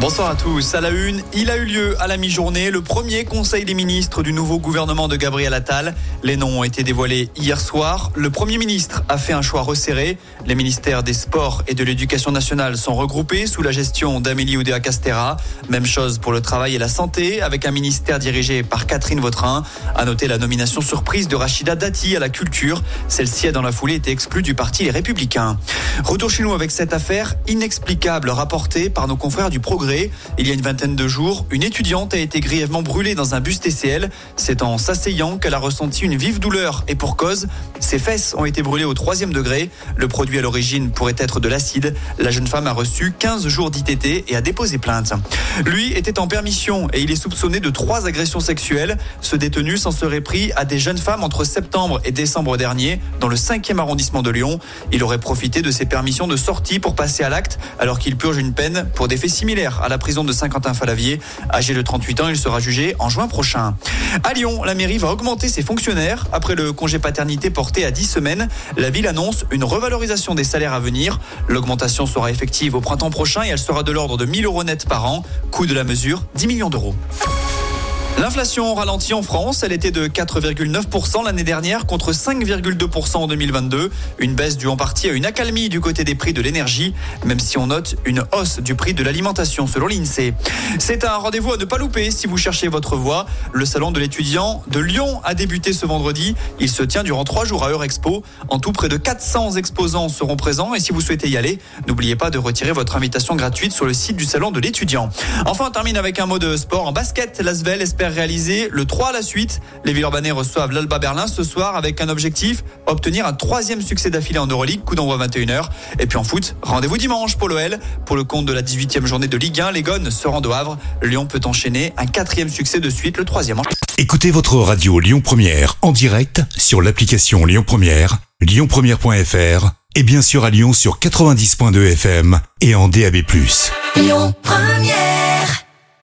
Bonsoir à tous. À la une, il a eu lieu à la mi-journée le premier conseil des ministres du nouveau gouvernement de Gabriel Attal. Les noms ont été dévoilés hier soir. Le premier ministre a fait un choix resserré. Les ministères des Sports et de l'Éducation nationale sont regroupés sous la gestion d'Amélie Oudéa Castera. Même chose pour le travail et la santé avec un ministère dirigé par Catherine Vautrin. À noter la nomination surprise de Rachida Dati à la culture. Celle-ci a dans la foulée été exclue du parti Les Républicains. Retour chez nous avec cette affaire inexplicable rapportée par nos confrères du Progrès. Il y a une vingtaine de jours, une étudiante a été grièvement brûlée dans un bus TCL. C'est en s'asseyant qu'elle a ressenti une vive douleur et pour cause, ses fesses ont été brûlées au troisième degré. Le produit à l'origine pourrait être de l'acide. La jeune femme a reçu 15 jours d'ITT et a déposé plainte. Lui était en permission et il est soupçonné de trois agressions sexuelles. Ce détenu s'en serait pris à des jeunes femmes entre septembre et décembre dernier dans le 5e arrondissement de Lyon. Il aurait profité de ses permissions de sortie pour passer à l'acte alors qu'il purge une peine pour des faits similaires à la prison de Saint-Quentin-Falavier. Âgé de 38 ans, il sera jugé en juin prochain. À Lyon, la mairie va augmenter ses fonctionnaires. Après le congé paternité porté à 10 semaines, la ville annonce une revalorisation des salaires à venir. L'augmentation sera effective au printemps prochain et elle sera de l'ordre de 1000 euros net par an. Coût de la mesure, 10 millions d'euros. L'inflation ralentit en France. Elle était de 4,9% l'année dernière contre 5,2% en 2022. Une baisse due en partie à une accalmie du côté des prix de l'énergie, même si on note une hausse du prix de l'alimentation selon l'INSEE. C'est un rendez-vous à ne pas louper si vous cherchez votre voie. Le salon de l'étudiant de Lyon a débuté ce vendredi. Il se tient durant trois jours à Eurexpo. En tout, près de 400 exposants seront présents et si vous souhaitez y aller, n'oubliez pas de retirer votre invitation gratuite sur le site du salon de l'étudiant. Enfin, on termine avec un mot de sport en basket. L'Asvel espère réalisé le 3 à la suite. Les Villeurbanais reçoivent l'Alba Berlin ce soir avec un objectif, obtenir un troisième succès d'affilée en Euroleague, coup d'envoi 21h. Et puis en foot, rendez-vous dimanche pour l'OL. Pour le compte de la 18e journée de Ligue 1, les Gones se rendent au Havre. Lyon peut enchaîner un quatrième succès de suite, le troisième. Écoutez votre radio Lyon Première en direct sur l'application Lyon Première, lyonpremière.fr et bien sûr à Lyon sur 90.2 FM et en DAB+. Lyon Première